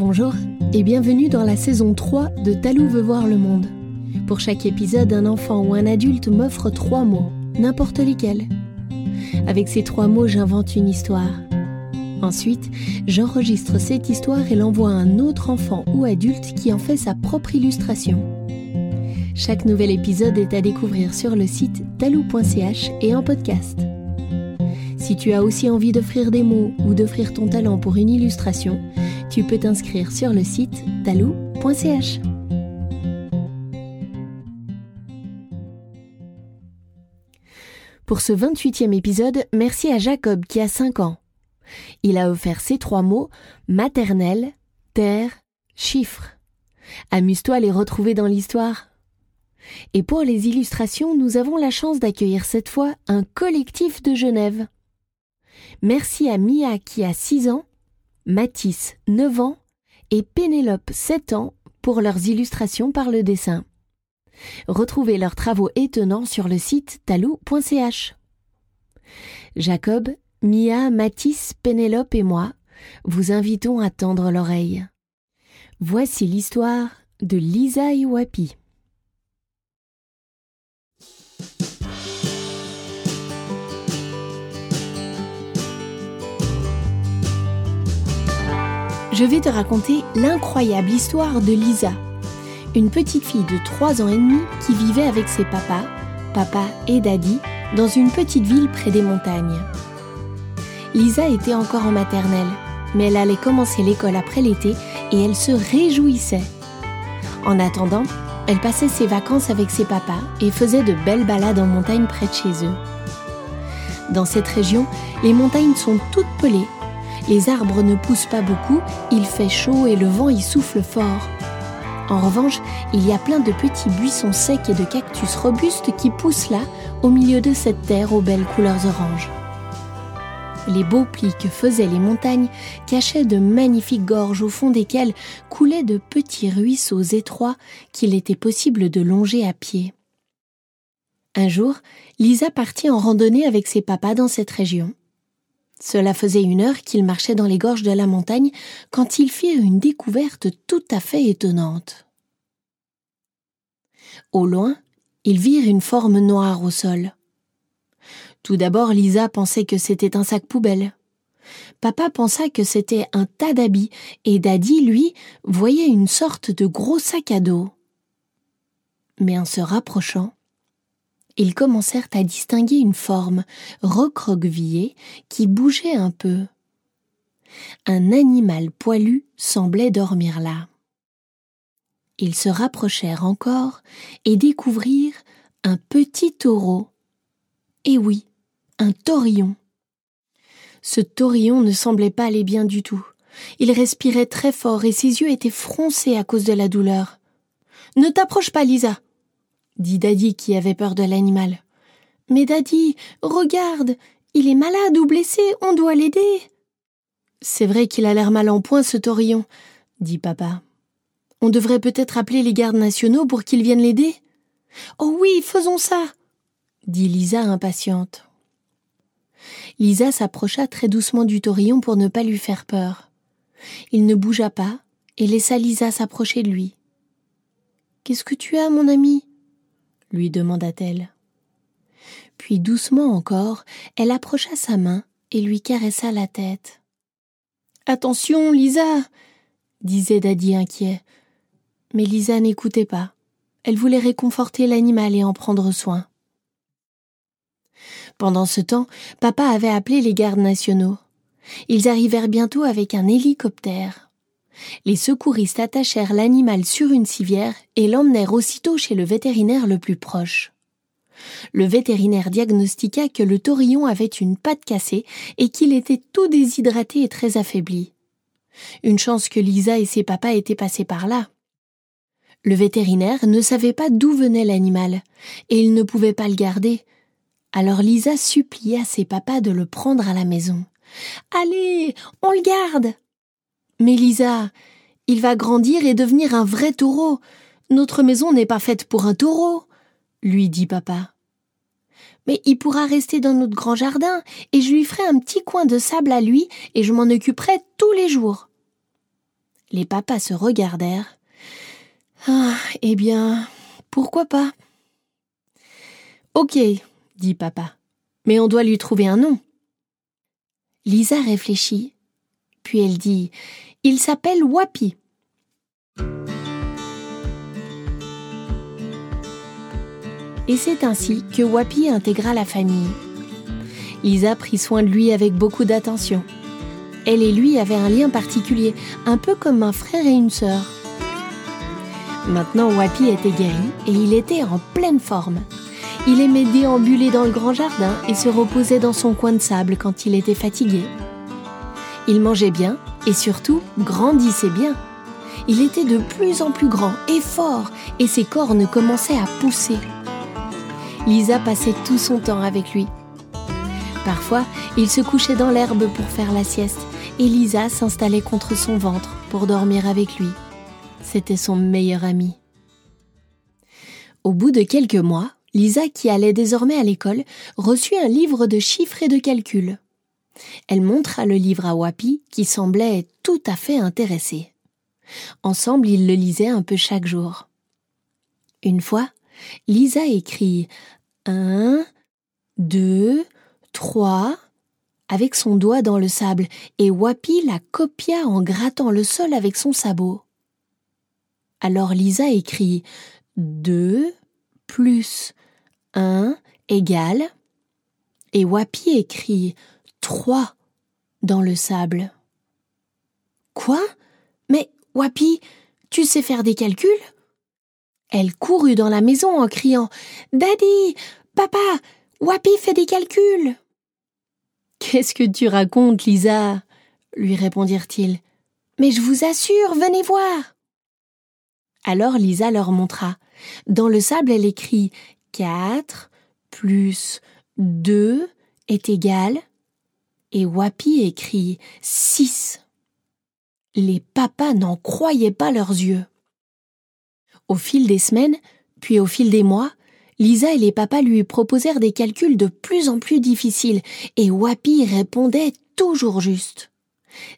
Bonjour et bienvenue dans la saison 3 de Talou veut voir le monde. Pour chaque épisode, un enfant ou un adulte m'offre trois mots, n'importe lesquels. Avec ces trois mots, j'invente une histoire. Ensuite, j'enregistre cette histoire et l'envoie à un autre enfant ou adulte qui en fait sa propre illustration. Chaque nouvel épisode est à découvrir sur le site talou.ch et en podcast. Si tu as aussi envie d'offrir des mots ou d'offrir ton talent pour une illustration, tu peux t'inscrire sur le site talou.ch. Pour ce 28e épisode, merci à Jacob qui a 5 ans. Il a offert ces trois mots maternelle, terre, chiffre. Amuse-toi à les retrouver dans l'histoire. Et pour les illustrations, nous avons la chance d'accueillir cette fois un collectif de Genève. Merci à Mia qui a 6 ans, Mathis 9 ans et Pénélope 7 ans pour leurs illustrations par le dessin. Retrouvez leurs travaux étonnants sur le site talou.ch. Jacob, Mia, Mathis, Pénélope et moi vous invitons à tendre l'oreille. Voici l'histoire de Lisa et Je vais te raconter l'incroyable histoire de Lisa, une petite fille de 3 ans et demi qui vivait avec ses papas, papa et daddy, dans une petite ville près des montagnes. Lisa était encore en maternelle, mais elle allait commencer l'école après l'été et elle se réjouissait. En attendant, elle passait ses vacances avec ses papas et faisait de belles balades en montagne près de chez eux. Dans cette région, les montagnes sont toutes pelées les arbres ne poussent pas beaucoup, il fait chaud et le vent y souffle fort. En revanche, il y a plein de petits buissons secs et de cactus robustes qui poussent là, au milieu de cette terre aux belles couleurs oranges. Les beaux plis que faisaient les montagnes cachaient de magnifiques gorges au fond desquelles coulaient de petits ruisseaux étroits qu'il était possible de longer à pied. Un jour, Lisa partit en randonnée avec ses papas dans cette région. Cela faisait une heure qu'il marchait dans les gorges de la montagne quand il fit une découverte tout à fait étonnante. Au loin, ils virent une forme noire au sol. Tout d'abord, Lisa pensait que c'était un sac poubelle. Papa pensa que c'était un tas d'habits, et Daddy, lui, voyait une sorte de gros sac à dos. Mais en se rapprochant, ils commencèrent à distinguer une forme recroquevillée qui bougeait un peu. Un animal poilu semblait dormir là. Ils se rapprochèrent encore et découvrirent un petit taureau. Et oui, un taurillon. Ce taurillon ne semblait pas aller bien du tout. Il respirait très fort et ses yeux étaient froncés à cause de la douleur. Ne t'approche pas, Lisa, dit Daddy qui avait peur de l'animal. Mais Daddy, regarde, il est malade ou blessé, on doit l'aider. C'est vrai qu'il a l'air mal en point, ce taurillon, dit papa. On devrait peut-être appeler les gardes nationaux pour qu'ils viennent l'aider. Oh oui, faisons ça, dit Lisa impatiente. Lisa s'approcha très doucement du taurillon pour ne pas lui faire peur. Il ne bougea pas et laissa Lisa s'approcher de lui. Qu'est-ce que tu as, mon ami? Lui demanda-t-elle. Puis doucement encore, elle approcha sa main et lui caressa la tête. Attention, Lisa disait Daddy inquiet. Mais Lisa n'écoutait pas. Elle voulait réconforter l'animal et en prendre soin. Pendant ce temps, papa avait appelé les gardes nationaux. Ils arrivèrent bientôt avec un hélicoptère. Les secouristes attachèrent l'animal sur une civière et l'emmenèrent aussitôt chez le vétérinaire le plus proche. Le vétérinaire diagnostiqua que le taurillon avait une patte cassée et qu'il était tout déshydraté et très affaibli. Une chance que Lisa et ses papas étaient passés par là. Le vétérinaire ne savait pas d'où venait l'animal, et il ne pouvait pas le garder. Alors Lisa supplia ses papas de le prendre à la maison. Allez, on le garde. Mais Lisa, il va grandir et devenir un vrai taureau. Notre maison n'est pas faite pour un taureau, lui dit papa. Mais il pourra rester dans notre grand jardin, et je lui ferai un petit coin de sable à lui, et je m'en occuperai tous les jours. Les papas se regardèrent. Ah, eh bien, pourquoi pas? Ok, dit papa, mais on doit lui trouver un nom. Lisa réfléchit, puis elle dit Il s'appelle Wapi. Et c'est ainsi que Wapi intégra la famille. Lisa prit soin de lui avec beaucoup d'attention. Elle et lui avaient un lien particulier, un peu comme un frère et une sœur. Maintenant, Wapi était guéri et il était en pleine forme. Il aimait déambuler dans le grand jardin et se reposait dans son coin de sable quand il était fatigué. Il mangeait bien et surtout grandissait bien. Il était de plus en plus grand et fort et ses cornes commençaient à pousser. Lisa passait tout son temps avec lui. Parfois, il se couchait dans l'herbe pour faire la sieste et Lisa s'installait contre son ventre pour dormir avec lui. C'était son meilleur ami. Au bout de quelques mois, Lisa, qui allait désormais à l'école, reçut un livre de chiffres et de calculs. Elle montra le livre à Wapi, qui semblait tout à fait intéressé. Ensemble, ils le lisaient un peu chaque jour. Une fois, Lisa écrit un, deux, trois, avec son doigt dans le sable, et Wapi la copia en grattant le sol avec son sabot. Alors Lisa écrit deux plus un égale, et Wapi écrit trois dans le sable. Quoi? Mais Wapi, tu sais faire des calculs? Elle courut dans la maison en criant Daddy, papa, Wapi fait des calculs. Qu'est-ce que tu racontes, Lisa? lui répondirent-ils. Mais je vous assure, venez voir. Alors Lisa leur montra. Dans le sable, elle écrit quatre plus deux est égal et Wapi écrit six. Les papas n'en croyaient pas leurs yeux. Au fil des semaines, puis au fil des mois, Lisa et les papas lui proposèrent des calculs de plus en plus difficiles, et Wapi répondait toujours juste.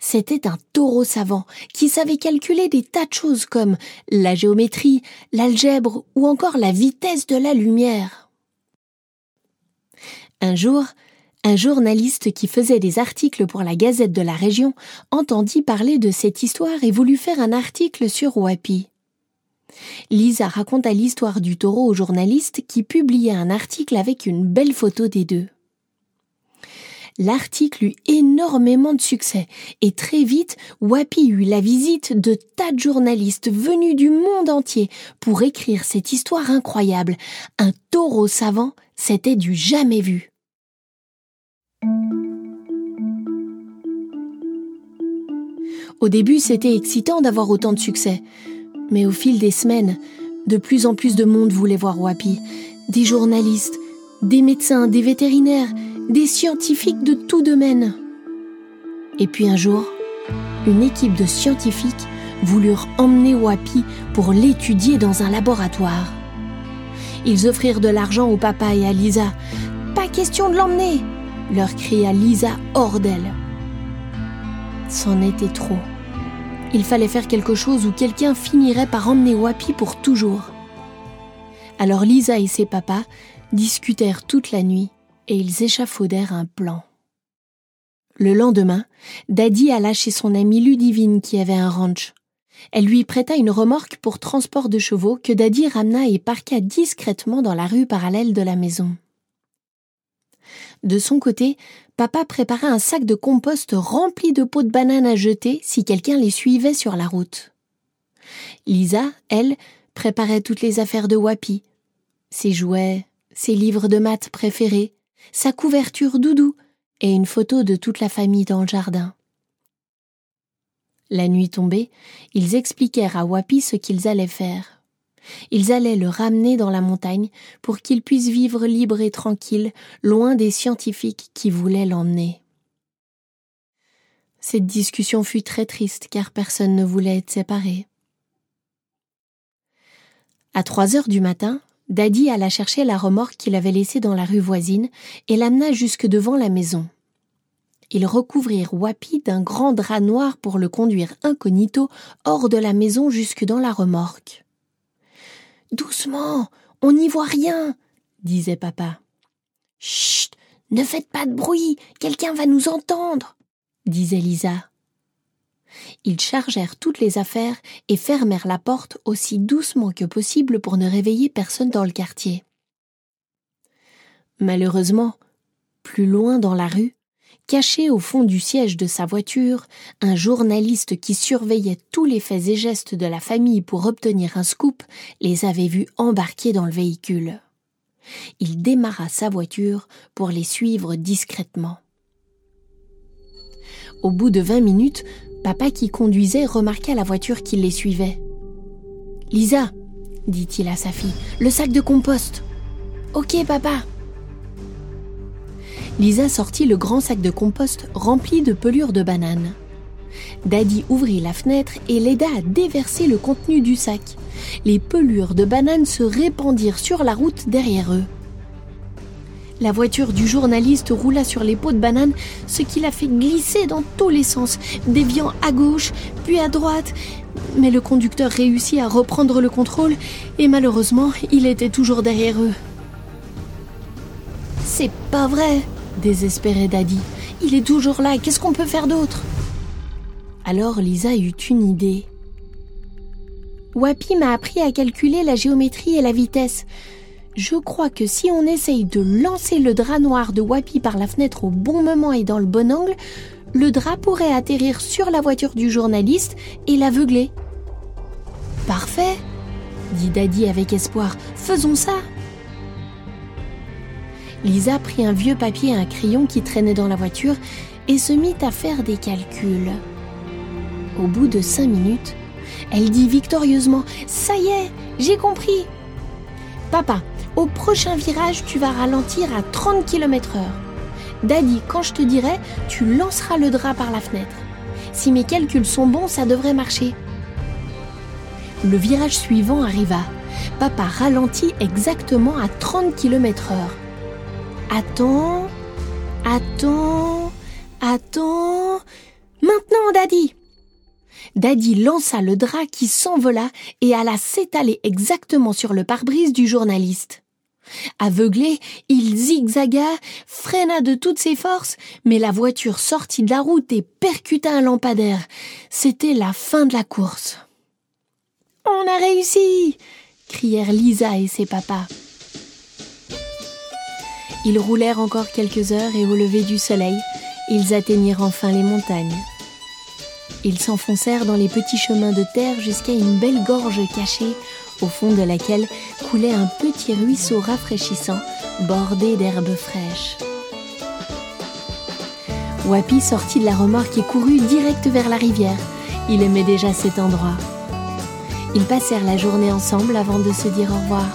C'était un taureau savant qui savait calculer des tas de choses comme la géométrie, l'algèbre ou encore la vitesse de la lumière. Un jour, un journaliste qui faisait des articles pour la Gazette de la région entendit parler de cette histoire et voulut faire un article sur Wapi. Lisa raconta l'histoire du taureau au journaliste qui publia un article avec une belle photo des deux. L'article eut énormément de succès et très vite, Wapi eut la visite de tas de journalistes venus du monde entier pour écrire cette histoire incroyable. Un taureau savant, c'était du jamais vu. Au début, c'était excitant d'avoir autant de succès. Mais au fil des semaines, de plus en plus de monde voulait voir Wapi. Des journalistes, des médecins, des vétérinaires, des scientifiques de tout domaine. Et puis un jour, une équipe de scientifiques voulurent emmener Wapi pour l'étudier dans un laboratoire. Ils offrirent de l'argent au papa et à Lisa. Pas question de l'emmener leur cria Lisa hors d'elle. C'en était trop. Il fallait faire quelque chose où quelqu'un finirait par emmener Wapi pour toujours. Alors Lisa et ses papas discutèrent toute la nuit et ils échafaudèrent un plan. Le lendemain, Daddy alla chez son amie Ludivine qui avait un ranch. Elle lui prêta une remorque pour transport de chevaux que Daddy ramena et parqua discrètement dans la rue parallèle de la maison. De son côté, papa prépara un sac de compost rempli de pots de bananes à jeter si quelqu'un les suivait sur la route. Lisa, elle, préparait toutes les affaires de Wapi. Ses jouets, ses livres de maths préférés, sa couverture doudou et une photo de toute la famille dans le jardin. La nuit tombée, ils expliquèrent à Wapi ce qu'ils allaient faire. Ils allaient le ramener dans la montagne pour qu'il puisse vivre libre et tranquille, loin des scientifiques qui voulaient l'emmener. Cette discussion fut très triste car personne ne voulait être séparé. À trois heures du matin, Daddy alla chercher la remorque qu'il avait laissée dans la rue voisine et l'amena jusque devant la maison. ils recouvrirent Wapi d'un grand drap noir pour le conduire incognito hors de la maison jusque dans la remorque. Doucement, on n'y voit rien, disait papa. Chut, ne faites pas de bruit, quelqu'un va nous entendre, disait Lisa. Ils chargèrent toutes les affaires et fermèrent la porte aussi doucement que possible pour ne réveiller personne dans le quartier. Malheureusement, plus loin dans la rue, caché au fond du siège de sa voiture, un journaliste qui surveillait tous les faits et gestes de la famille pour obtenir un scoop les avait vus embarquer dans le véhicule. Il démarra sa voiture pour les suivre discrètement. Au bout de vingt minutes, papa qui conduisait remarqua la voiture qui les suivait. Lisa, dit-il à sa fille, le sac de compost. Ok, papa. Lisa sortit le grand sac de compost rempli de pelures de bananes. Daddy ouvrit la fenêtre et l'aida à déverser le contenu du sac. Les pelures de bananes se répandirent sur la route derrière eux. La voiture du journaliste roula sur les pots de bananes, ce qui la fait glisser dans tous les sens, déviant à gauche, puis à droite. Mais le conducteur réussit à reprendre le contrôle et malheureusement, il était toujours derrière eux. C'est pas vrai, désespérait Daddy. Il est toujours là, qu'est-ce qu'on peut faire d'autre? Alors Lisa eut une idée. Wapi m'a appris à calculer la géométrie et la vitesse. Je crois que si on essaye de lancer le drap noir de Wapi par la fenêtre au bon moment et dans le bon angle, le drap pourrait atterrir sur la voiture du journaliste et l'aveugler. Parfait, dit Daddy avec espoir. Faisons ça. Lisa prit un vieux papier et un crayon qui traînait dans la voiture et se mit à faire des calculs. Au bout de cinq minutes, elle dit victorieusement Ça y est, j'ai compris. Papa, au prochain virage, tu vas ralentir à 30 km/h. Daddy, quand je te dirai, tu lanceras le drap par la fenêtre. Si mes calculs sont bons, ça devrait marcher. Le virage suivant arriva. Papa ralentit exactement à 30 km/h. Attends, attends, attends. Maintenant, Daddy Daddy lança le drap qui s'envola et alla s'étaler exactement sur le pare-brise du journaliste. Aveuglé, il zigzaga, freina de toutes ses forces, mais la voiture sortit de la route et percuta un lampadaire. C'était la fin de la course. On a réussi crièrent Lisa et ses papas. Ils roulèrent encore quelques heures et au lever du soleil, ils atteignirent enfin les montagnes. Ils s'enfoncèrent dans les petits chemins de terre jusqu'à une belle gorge cachée, au fond de laquelle coulait un petit ruisseau rafraîchissant, bordé d'herbes fraîches. Wapi sortit de la remorque et courut direct vers la rivière. Il aimait déjà cet endroit. Ils passèrent la journée ensemble avant de se dire au revoir.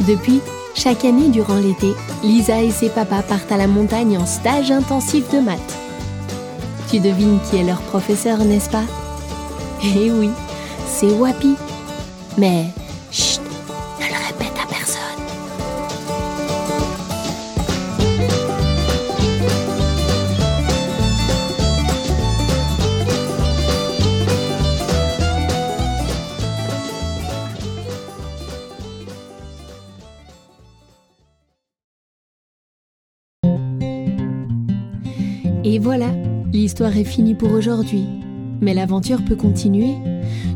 Depuis, chaque année durant l'été, Lisa et ses papas partent à la montagne en stage intensif de maths. Tu devines qui est leur professeur, n'est-ce pas? Eh oui, c'est Wapi. Mais, Et voilà, l'histoire est finie pour aujourd'hui. Mais l'aventure peut continuer.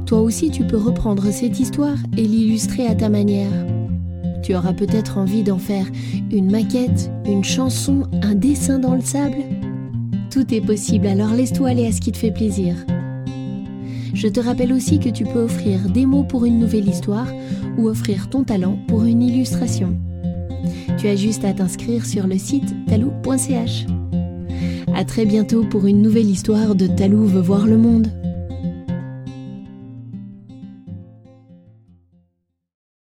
Toi aussi, tu peux reprendre cette histoire et l'illustrer à ta manière. Tu auras peut-être envie d'en faire une maquette, une chanson, un dessin dans le sable. Tout est possible, alors laisse-toi aller à ce qui te fait plaisir. Je te rappelle aussi que tu peux offrir des mots pour une nouvelle histoire ou offrir ton talent pour une illustration. Tu as juste à t'inscrire sur le site talou.ch. À très bientôt pour une nouvelle histoire de Talou veut voir le monde.